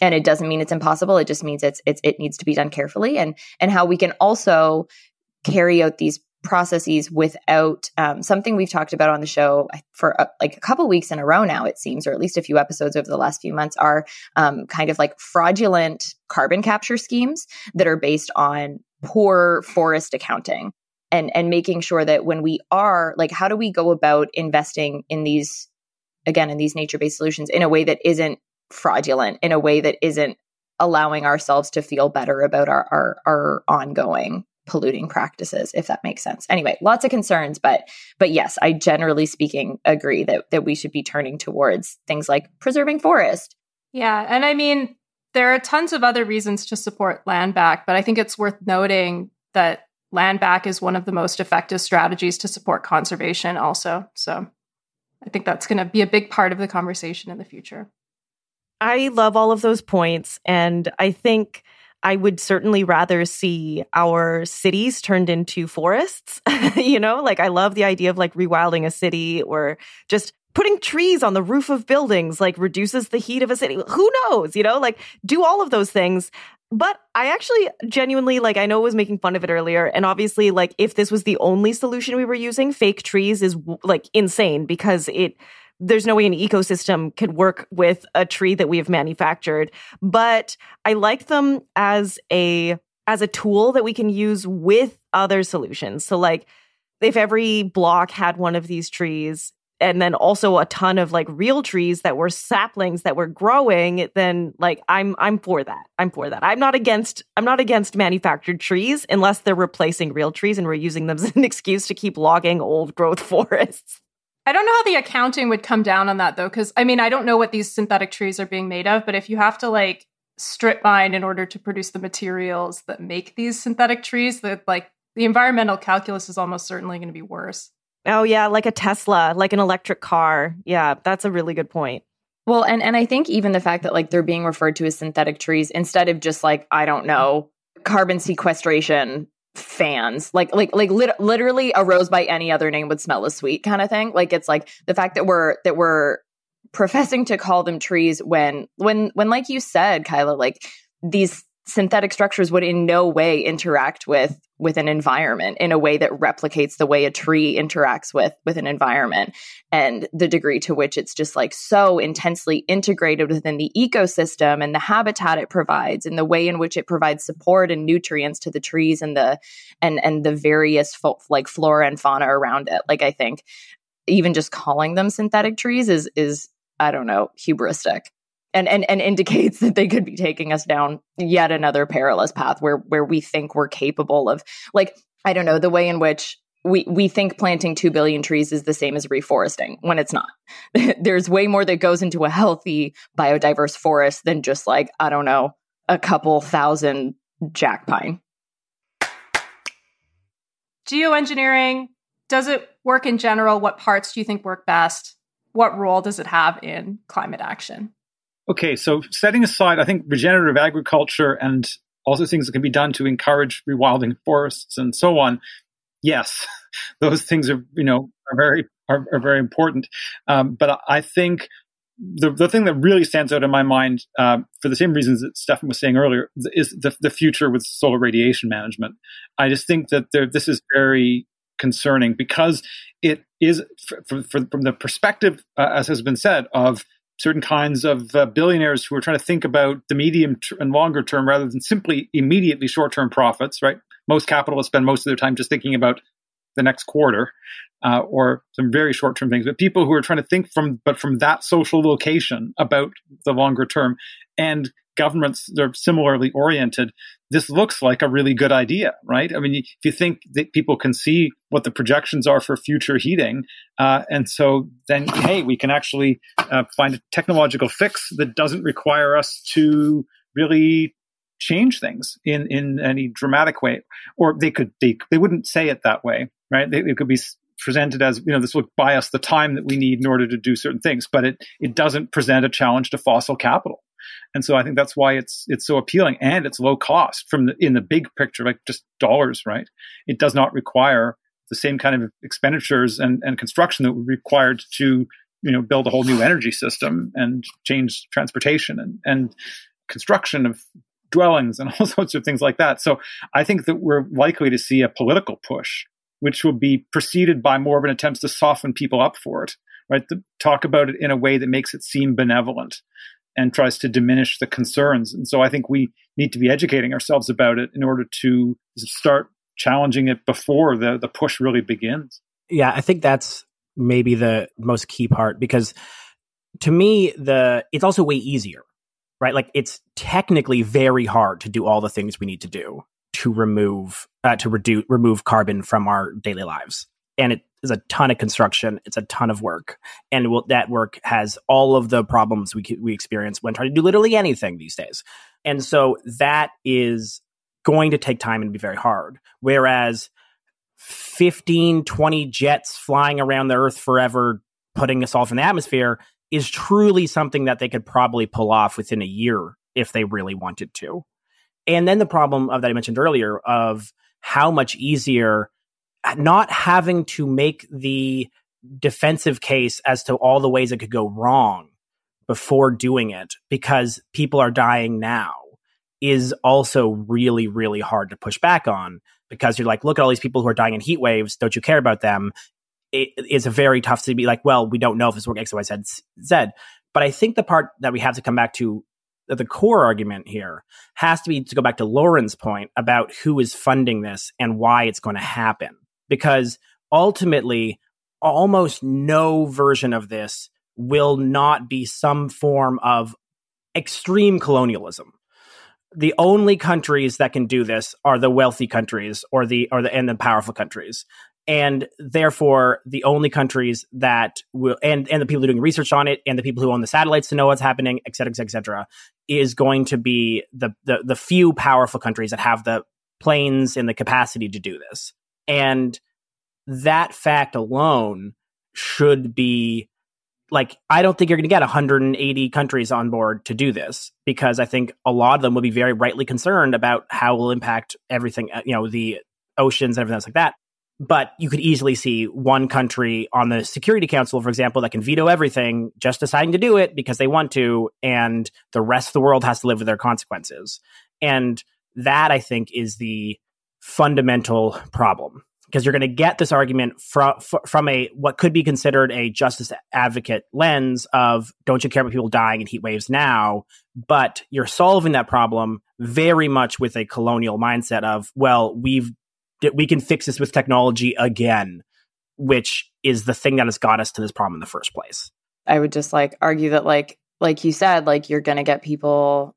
And it doesn't mean it's impossible. It just means it's, it's it needs to be done carefully. And and how we can also carry out these processes without um, something we've talked about on the show for a, like a couple weeks in a row now it seems or at least a few episodes over the last few months are um, kind of like fraudulent carbon capture schemes that are based on poor forest accounting and and making sure that when we are like how do we go about investing in these again in these nature based solutions in a way that isn't fraudulent in a way that isn't allowing ourselves to feel better about our our, our ongoing polluting practices if that makes sense anyway lots of concerns but but yes i generally speaking agree that that we should be turning towards things like preserving forest yeah and i mean there are tons of other reasons to support land back but i think it's worth noting that land back is one of the most effective strategies to support conservation, also. So I think that's going to be a big part of the conversation in the future. I love all of those points. And I think I would certainly rather see our cities turned into forests. <laughs> you know, like I love the idea of like rewilding a city or just putting trees on the roof of buildings like reduces the heat of a city. Who knows? You know, like do all of those things. But I actually genuinely like I know I was making fun of it earlier and obviously like if this was the only solution we were using fake trees is like insane because it there's no way an ecosystem could work with a tree that we have manufactured but I like them as a as a tool that we can use with other solutions. So like if every block had one of these trees and then also a ton of like real trees that were saplings that were growing then like i'm i'm for that. I'm for that. I'm not against i'm not against manufactured trees unless they're replacing real trees and we're using them as an <laughs> excuse to keep logging old growth forests i don't know how the accounting would come down on that though because i mean i don't know what these synthetic trees are being made of but if you have to like strip mine in order to produce the materials that make these synthetic trees that like the environmental calculus is almost certainly going to be worse Oh yeah, like a Tesla, like an electric car. Yeah, that's a really good point. Well, and and I think even the fact that like they're being referred to as synthetic trees instead of just like I don't know, carbon sequestration fans. Like like like lit- literally a rose by any other name would smell as sweet kind of thing. Like it's like the fact that we're that we're professing to call them trees when when when like you said kyla like these synthetic structures would in no way interact with with an environment in a way that replicates the way a tree interacts with with an environment and the degree to which it's just like so intensely integrated within the ecosystem and the habitat it provides and the way in which it provides support and nutrients to the trees and the and and the various fo- like flora and fauna around it. Like i think even just calling them synthetic trees is is i don't know hubristic and, and and indicates that they could be taking us down yet another perilous path where where we think we're capable of like I don't know the way in which we we think planting 2 billion trees is the same as reforesting when it's not. <laughs> There's way more that goes into a healthy biodiverse forest than just like I don't know a couple thousand jack pine. Geoengineering does it work in general? What parts do you think work best? What role does it have in climate action? Okay, so setting aside, I think regenerative agriculture and also things that can be done to encourage rewilding forests and so on. Yes, <laughs> those things are you know are very are, are very important. Um, but I think the the thing that really stands out in my mind, uh, for the same reasons that Stefan was saying earlier, is the the future with solar radiation management. I just think that there, this is very concerning because it is for, for, from the perspective, uh, as has been said, of certain kinds of uh, billionaires who are trying to think about the medium ter- and longer term rather than simply immediately short term profits, right? Most capitalists spend most of their time just thinking about the next quarter uh, or some very short term things. But people who are trying to think from, but from that social location about the longer term and governments that are similarly oriented, this looks like a really good idea, right? I mean, if you think that people can see what the projections are for future heating, uh, and so then, hey, we can actually uh, find a technological fix that doesn't require us to really change things in in any dramatic way, or they could they they wouldn't say it that way, right? They, it could be presented as you know this will buy us the time that we need in order to do certain things, but it it doesn't present a challenge to fossil capital. And so I think that's why it's it's so appealing and it's low cost from the, in the big picture, like just dollars, right? It does not require the same kind of expenditures and, and construction that were required to you know build a whole new energy system and change transportation and, and construction of dwellings and <laughs> all sorts of things like that. So I think that we're likely to see a political push, which will be preceded by more of an attempt to soften people up for it, right? To talk about it in a way that makes it seem benevolent and tries to diminish the concerns. And so I think we need to be educating ourselves about it in order to start challenging it before the, the push really begins. Yeah, I think that's maybe the most key part because to me the it's also way easier. Right? Like it's technically very hard to do all the things we need to do to remove uh, to reduce remove carbon from our daily lives. And it is a ton of construction. It's a ton of work, and will, that work has all of the problems we we experience when trying to do literally anything these days. And so that is going to take time and be very hard. Whereas 15, 20 jets flying around the earth forever, putting us off in the atmosphere is truly something that they could probably pull off within a year if they really wanted to. And then the problem of that I mentioned earlier of how much easier not having to make the defensive case as to all the ways it could go wrong before doing it because people are dying now is also really, really hard to push back on because you're like, look at all these people who are dying in heat waves. Don't you care about them? It is a very tough to be like, well, we don't know if it's working X, Y, Z. But I think the part that we have to come back to the core argument here has to be to go back to Lauren's point about who is funding this and why it's going to happen. Because ultimately, almost no version of this will not be some form of extreme colonialism. The only countries that can do this are the wealthy countries or the or the and the powerful countries. And therefore, the only countries that will and and the people doing research on it and the people who own the satellites to know what's happening, et cetera, et cetera, et cetera is going to be the the, the few powerful countries that have the planes and the capacity to do this. And that fact alone should be like I don't think you're going to get 180 countries on board to do this because I think a lot of them will be very rightly concerned about how it will impact everything, uh, you know, the oceans and everything else like that. But you could easily see one country on the Security Council, for example, that can veto everything, just deciding to do it because they want to, and the rest of the world has to live with their consequences. And that I think is the fundamental problem. Because you're going to get this argument from from a what could be considered a justice advocate lens of don't you care about people dying in heat waves now? But you're solving that problem very much with a colonial mindset of well we've we can fix this with technology again which is the thing that has got us to this problem in the first place. I would just like argue that like like you said like you're going to get people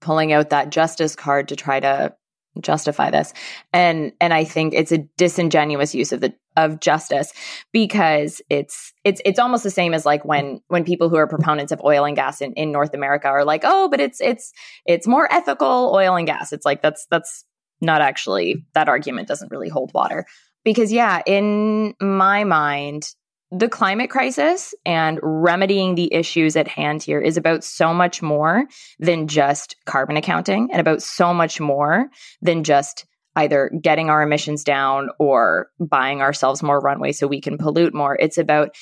pulling out that justice card to try to justify this. And and i think it's a disingenuous use of the of justice because it's it's it's almost the same as like when when people who are proponents of oil and gas in, in north america are like oh but it's it's it's more ethical oil and gas. It's like that's that's not actually that argument doesn't really hold water. Because yeah in my mind the climate crisis and remedying the issues at hand here is about so much more than just carbon accounting and about so much more than just either getting our emissions down or buying ourselves more runway so we can pollute more. It's about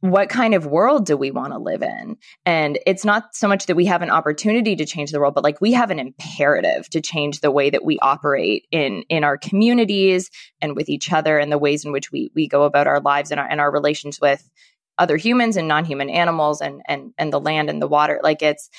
what kind of world do we want to live in? And it's not so much that we have an opportunity to change the world, but like we have an imperative to change the way that we operate in in our communities and with each other and the ways in which we we go about our lives and our and our relations with other humans and non-human animals and and and the land and the water. Like it's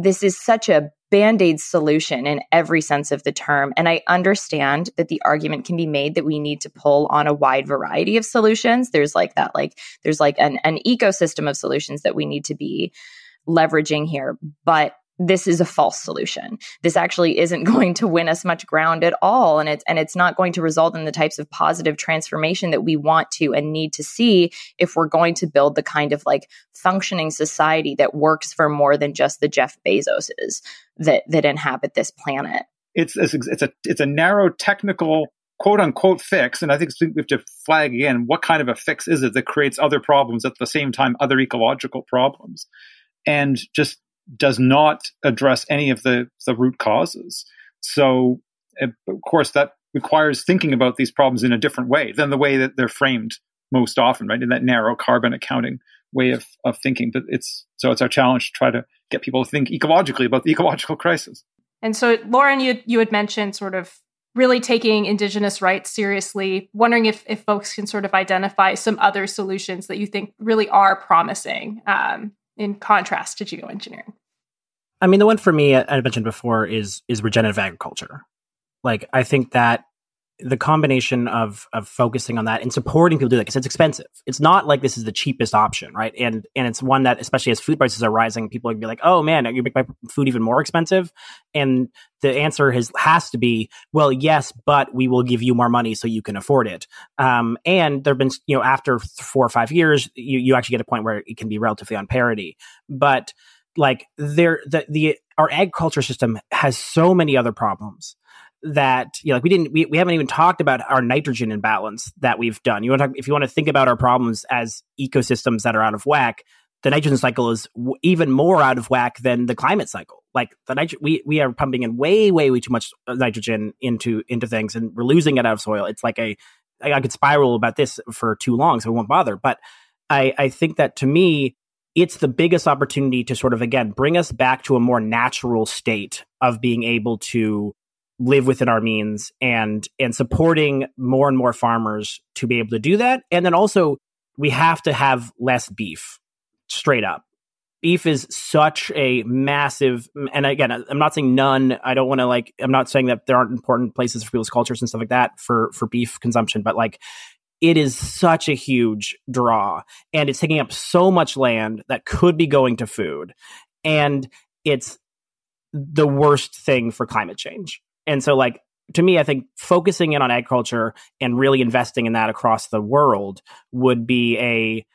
this is such a band aid solution in every sense of the term. And I understand that the argument can be made that we need to pull on a wide variety of solutions. There's like that, like, there's like an, an ecosystem of solutions that we need to be leveraging here. But this is a false solution. This actually isn't <laughs> going to win us much ground at all and it's and it's not going to result in the types of positive transformation that we want to and need to see if we're going to build the kind of like functioning society that works for more than just the Jeff Bezoses that that inhabit this planet. It's it's, it's a it's a narrow technical quote unquote fix and I think we have to flag again what kind of a fix is it that creates other problems at the same time other ecological problems and just does not address any of the, the root causes. So, of course, that requires thinking about these problems in a different way than the way that they're framed most often, right? In that narrow carbon accounting way of, of thinking. But it's so it's our challenge to try to get people to think ecologically about the ecological crisis. And so, Lauren, you you had mentioned sort of really taking indigenous rights seriously wondering if, if folks can sort of identify some other solutions that you think really are promising um, in contrast to geoengineering? I mean, the one for me I mentioned before is is regenerative agriculture. Like, I think that the combination of of focusing on that and supporting people do that because it's expensive. It's not like this is the cheapest option, right? And and it's one that, especially as food prices are rising, people are be like, "Oh man, you make my food even more expensive." And the answer has has to be, "Well, yes, but we will give you more money so you can afford it." Um, and there've been, you know, after four or five years, you you actually get a point where it can be relatively on parity, but like there the the our agriculture system has so many other problems that you know, like we didn't we, we haven't even talked about our nitrogen imbalance that we've done. You want to talk, if you want to think about our problems as ecosystems that are out of whack, the nitrogen cycle is w- even more out of whack than the climate cycle. Like the nitrogen, we we are pumping in way way way too much uh, nitrogen into into things, and we're losing it out of soil. It's like a I, I could spiral about this for too long, so I won't bother. But I I think that to me, it's the biggest opportunity to sort of again bring us back to a more natural state of being able to live within our means and and supporting more and more farmers to be able to do that. And then also we have to have less beef straight up. Beef is such a massive and again i'm not saying none. I don't want to like i'm not saying that there aren't important places for people's cultures and stuff like that for for beef consumption but like it is such a huge draw. And it's taking up so much land that could be going to food. And it's the worst thing for climate change and so, like, to me, I think focusing in on agriculture and really investing in that across the world would be a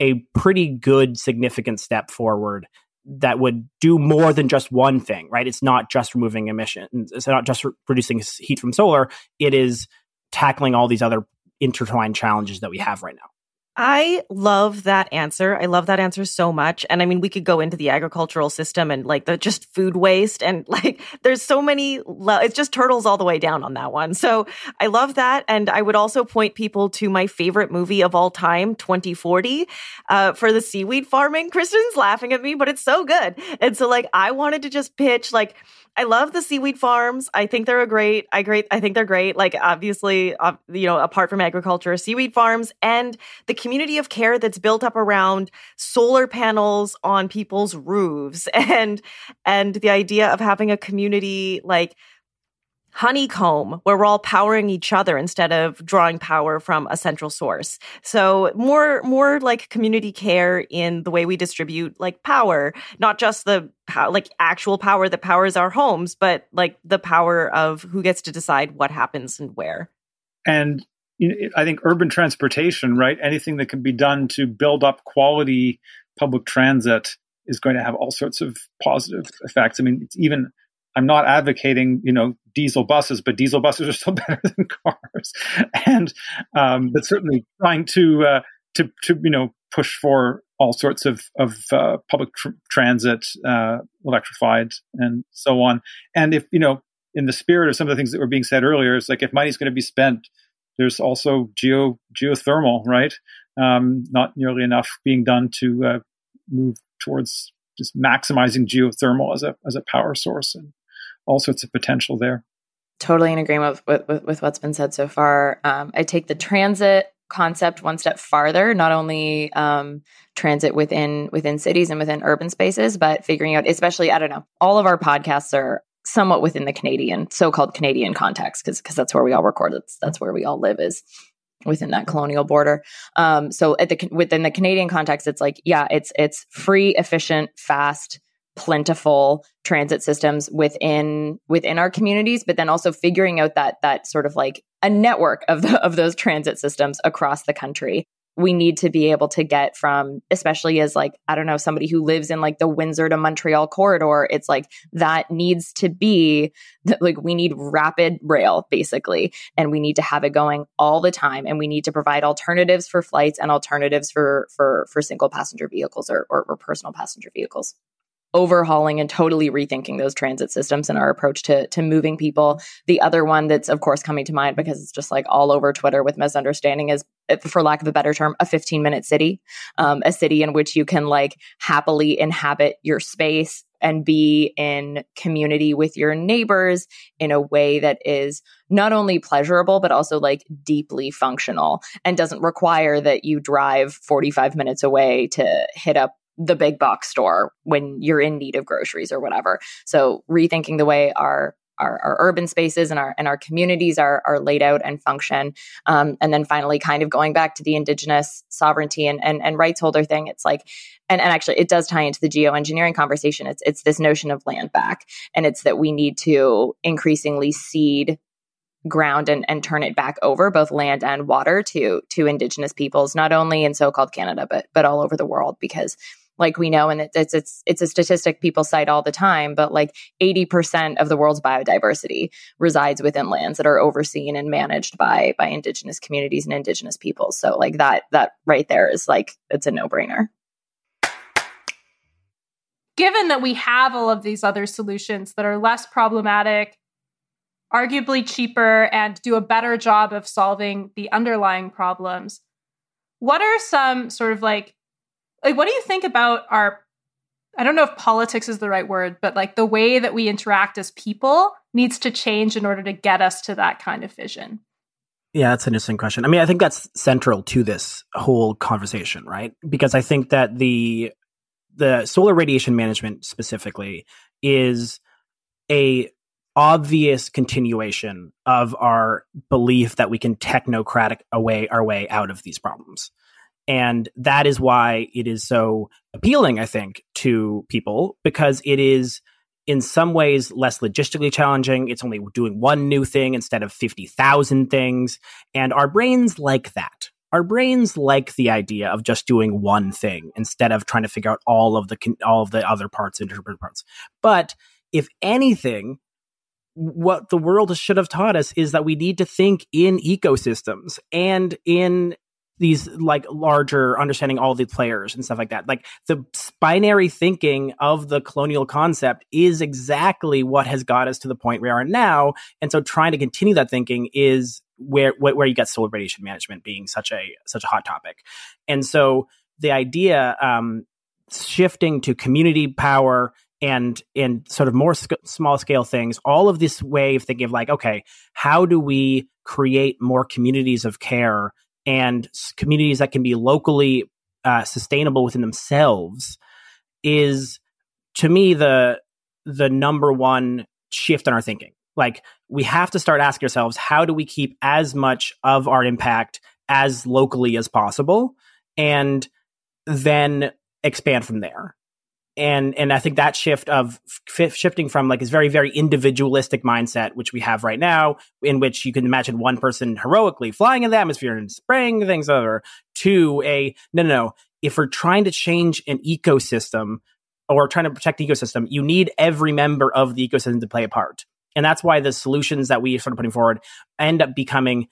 a pretty good significant step forward that would do more than just one thing, right? It's not just removing emissions. It's not just producing heat from solar. It is tackling all these other intertwined challenges that we have right now. I love that answer. I love that answer so much. And I mean, we could go into the agricultural system and like the just food waste and <laughs> like there's so many, lo- it's just turtles all the way down on that one. So I love that. And I would also point people to my favorite movie of all time, 2040, uh, for the seaweed farming. <laughs> Kristen's laughing at me, but it's so good. And so like, I wanted to just pitch like, I love the seaweed farms. I think they're a great. I great. I think they're great. Like obviously, uh, you know, apart from agriculture, seaweed farms and the community of care that's built up around solar panels on people's roofs, <laughs> and and the idea of having a community like honeycomb where we're all powering each other instead of drawing power from a central source. So more, more like community care in the way we distribute like power, not just the pow- like actual power that powers our homes, but like the power of who gets to decide what happens and where. And you know, I think urban transportation, right? Anything that can be done to build up quality public transit is going to have all sorts of positive effects. I mean, it's even I'm not advocating, you know, diesel buses, but diesel buses are still <laughs> better than cars, and um, but certainly trying to uh, to to you know push for all sorts of of uh, public tr- transit, uh, electrified, and so on. And if you know, in the spirit of some of the things that were being said earlier, it's like if money's going to be spent, there's also geo geothermal, right? Um, not nearly enough being done to uh, move towards just maximizing geothermal as a as a power source and all sorts of potential there. Totally in agreement with, with, with what's been said so far. Um, I take the transit concept one step farther not only um, transit within within cities and within urban spaces but figuring out especially i don't know all of our podcasts are somewhat within the canadian so-called canadian context because because that's where we all record that's that's where we all live is within that colonial border um, so at the within the canadian context it's like yeah it's it's free efficient fast plentiful transit systems within within our communities but then also figuring out that that sort of like a network of the, of those transit systems across the country. We need to be able to get from especially as like i don't know somebody who lives in like the windsor to montreal corridor it's like that needs to be that like we need rapid rail basically and we need to have it going all the time and we need to provide alternatives for flights and alternatives for for for single passenger vehicles or, or, or personal passenger vehicles overhauling and totally rethinking those transit systems and our approach to to moving people. The other one that's of course coming to mind because it's just like all over Twitter with misunderstanding is, for lack of a better term, a 15 minute city, um, a city in which you can like happily inhabit your space and be in community with your neighbors in a way that is not only pleasurable but also like deeply functional and doesn't require that you drive 45 minutes away to hit up the big box store when you're in need of groceries or whatever. So rethinking the way our our, our urban spaces and our and our communities are are laid out and function. Um, and then finally, kind of going back to the indigenous sovereignty and and, and rights holder thing, it's like, and, and actually, it does tie into the geoengineering conversation. It's it's this notion of land back, and it's that we need to increasingly cede ground and, and turn it back over both land and water to to indigenous peoples not only in so-called canada but but all over the world because like we know, and it's it's it's a statistic people cite all the time. But like eighty percent of the world's biodiversity resides within lands that are overseen and managed by by indigenous communities and indigenous peoples. So like that that right there is like it's a no brainer. Given that we have all of these other solutions that are less problematic, arguably cheaper, and do a better job of solving the underlying problems, what are some sort of like like what do you think about our I don't know if politics is the right word, but like the way that we interact as people needs to change in order to get us to that kind of vision. Yeah, that's an interesting question. I mean, I think that's central to this whole conversation, right? Because I think that the the solar radiation management specifically is a obvious continuation of our belief that we can technocratic away our way out of these problems. And that is why it is so appealing, I think, to people because it is in some ways less logistically challenging. It's only doing one new thing instead of 50,000 things. And our brains like that. Our brains like the idea of just doing one thing instead of trying to figure out all of the all of the other parts, interpreted parts. But if anything, what the world should have taught us is that we need to think in ecosystems and in these like larger understanding all the players and stuff like that. Like the binary thinking of the colonial concept is exactly what has got us to the point we are now. And so trying to continue that thinking is where where you get solar radiation management being such a such a hot topic. And so the idea um, shifting to community power and and sort of more sc- small scale things all of this way of thinking of like okay how do we create more communities of care and communities that can be locally uh, sustainable within themselves is to me the the number one shift in our thinking. Like we have to start asking ourselves how do we keep as much of our impact as locally as possible and then expand from there and and I think that shift of f- shifting from like this very very individualistic mindset, which we have right now, in which you can imagine one person heroically flying in the atmosphere and spraying things over, to a no no no. If we're trying to change an ecosystem or trying to protect the ecosystem, you need every member of the ecosystem to play a part, and that's why the solutions that we sort of putting forward end up becoming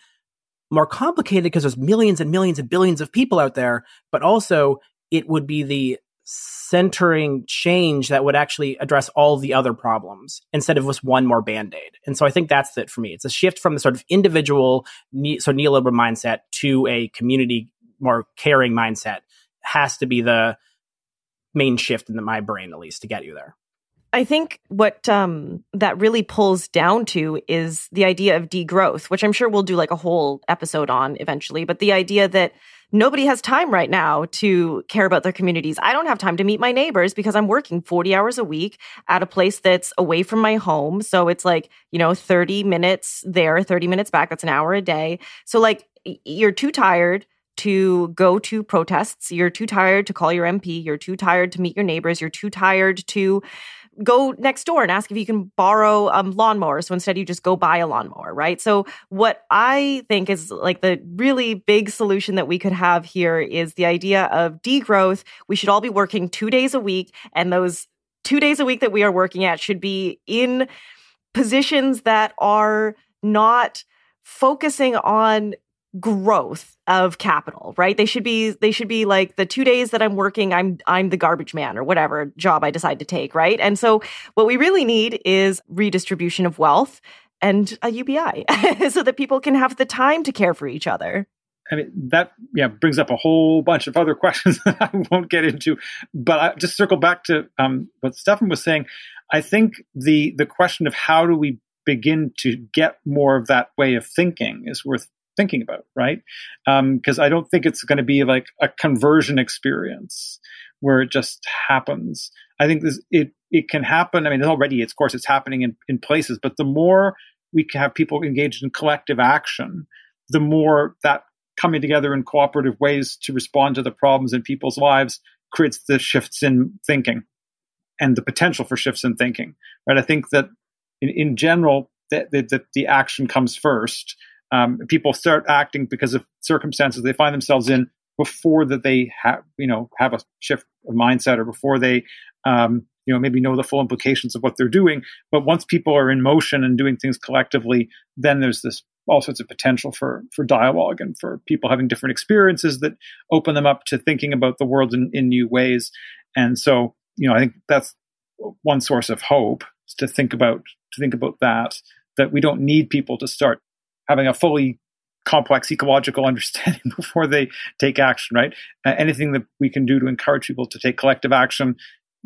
more complicated because there's millions and millions and billions of people out there, but also it would be the centering change that would actually address all the other problems instead of just one more band-aid. And so I think that's it for me. It's a shift from the sort of individual so neoliberal mindset to a community more caring mindset has to be the main shift in the, my brain at least to get you there. I think what um, that really pulls down to is the idea of degrowth, which I'm sure we'll do like a whole episode on eventually. But the idea that nobody has time right now to care about their communities. I don't have time to meet my neighbors because I'm working 40 hours a week at a place that's away from my home. So it's like, you know, 30 minutes there, 30 minutes back. That's an hour a day. So, like, you're too tired to go to protests. You're too tired to call your MP. You're too tired to meet your neighbors. You're too tired to go next door and ask if you can borrow a um, lawnmower. So instead, you just go buy a lawnmower, right? So, what I think is like the really big solution that we could have here is the idea of degrowth. We should all be working two days a week, and those two days a week that we are working at should be in positions that are not focusing on growth of capital right? They should be they should be like the two days that i'm working i'm i'm the garbage man or whatever job i decide to take right? And so what we really need is redistribution of wealth and a ubi <laughs> so that people can have the time to care for each other. I mean that yeah brings up a whole bunch of other <laughs> questions that I won't get into, but I just circle back to um, what Stefan was saying. I think the the question of how do we begin to get more of that way of thinking is worth thinking about, right? Because um, I don't think it's going to be like a conversion experience where it just happens. I think this it it can happen. I mean, already, of course, it's happening in, in places, but the more we can have people engaged in collective action, the more that coming together in cooperative ways to respond to the problems in people's lives creates the shifts in thinking and the potential for shifts in thinking. Right? I think that in, in general, that, that the action comes first um, people start acting because of circumstances they find themselves in before that they have you know have a shift of mindset or before they um, you know maybe know the full implications of what they're doing. But once people are in motion and doing things collectively then there's this all sorts of potential for for dialogue and for people having different experiences that open them up to thinking about the world in, in new ways. And so you know i think that's one source of hope to think about to think about that that we don't need people to start having a fully complex ecological <laughs> understanding before they take action right? Uh, anything that we can do to encourage people to take collective action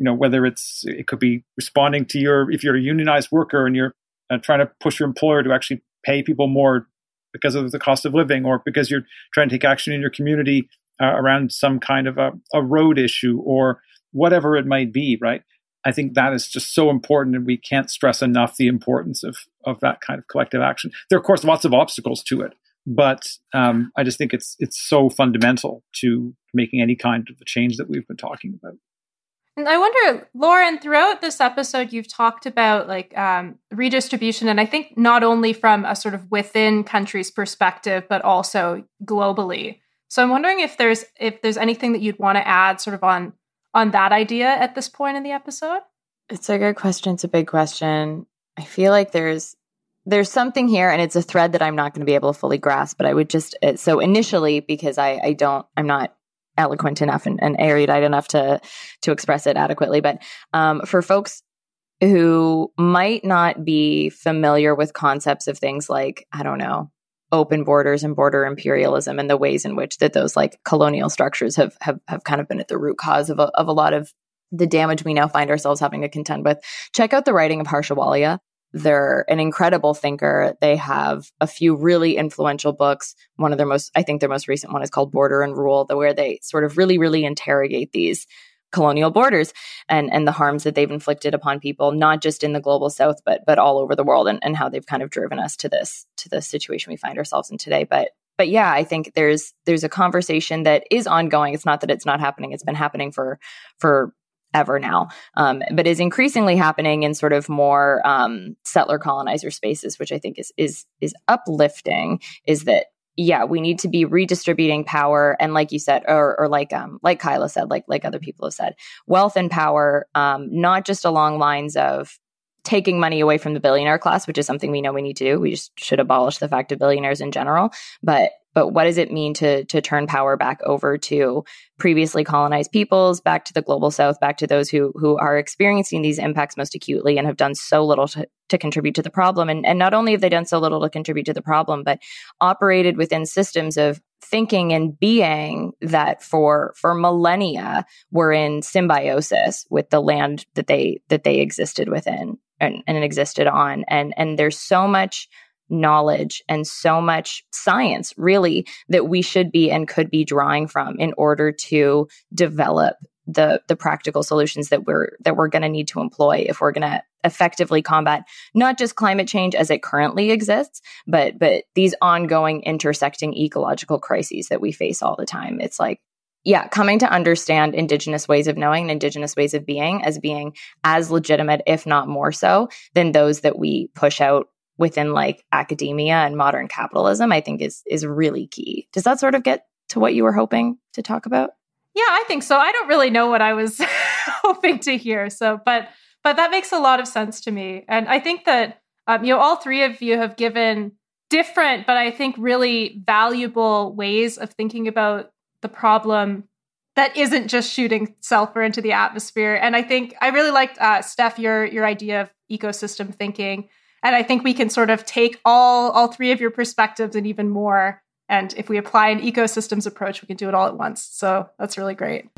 you know whether it's it could be responding to your if you're a unionized worker and you're uh, trying to push your employer to actually pay people more because of the cost of living or because you're trying to take action in your community uh, around some kind of a, a road issue or whatever it might be right i think that is just so important and we can't stress enough the importance of of that kind of collective action there are of course lots of obstacles to it but um, i just think it's it's so fundamental to making any kind of the change that we've been talking about and I wonder, Lauren, throughout this episode, you've talked about like um, redistribution, and I think not only from a sort of within countries perspective, but also globally. So I'm wondering if there's if there's anything that you'd want to add, sort of on on that idea at this point in the episode. It's a good question. It's a big question. I feel like there's there's something here, and it's a thread that I'm not going to be able to fully grasp. But I would just so initially because I I don't I'm not eloquent enough and, and erudite enough to to express it adequately. But um, for folks who might not be familiar with concepts of things like I don't know open borders and border imperialism and the ways in which that those like colonial structures have have, have kind of been at the root cause of a, of a lot of the damage we now find ourselves having to contend with. Check out the writing of Harsha Walia. They're an incredible thinker. They have a few really influential books. One of their most, I think their most recent one is called Border and Rule, where they sort of really, really interrogate these colonial borders and and the harms that they've inflicted upon people not just in the global south but but all over the world and, and how they've kind of driven us to this to the situation we find ourselves in today but but yeah i think there's there's a conversation that is ongoing it's not that it's not happening it's been happening for for ever now, um, but is increasingly happening in sort of more um, settler colonizer spaces, which I think is is is uplifting. Is that yeah, we need to be redistributing power, and like you said, or, or like um, like Kyla said, like like other people have said, wealth and power, um, not just along lines of taking money away from the billionaire class, which is something we know we need to do. We just should abolish the fact of billionaires in general, but but what does it mean to to turn power back over to previously colonized peoples back to the global south back to those who who are experiencing these impacts most acutely and have done so little to, to contribute to the problem? And and not only have they done so little to contribute to the problem but operated within systems of thinking and being that for for millennia were in symbiosis with the land that they that they existed within and, and existed on. And and there's so much knowledge and so much science, really, that we should be and could be drawing from in order to develop the the practical solutions that we're that we're going to need to employ if we're going to effectively combat not just climate change as it currently exists but but these ongoing intersecting ecological crises that we face all the time. It's like yeah coming to understand indigenous ways of knowing and indigenous ways of being as being as legitimate if not more so than those that we push out within like academia and modern capitalism, I think is is really key. Does that sort of get to what you were hoping to talk about? Yeah, I think so. I don't really know what I was <laughs> hoping to hear. So, but but that makes a lot of sense to me, and I think that um, you know all three of you have given different, but I think really valuable ways of thinking about the problem that isn't just shooting sulfur into the atmosphere. And I think I really liked uh, Steph your your idea of ecosystem thinking and I think we can sort of take all all three of your perspectives and even more. And if we apply an ecosystems approach, we can do it all at once. So that's really great.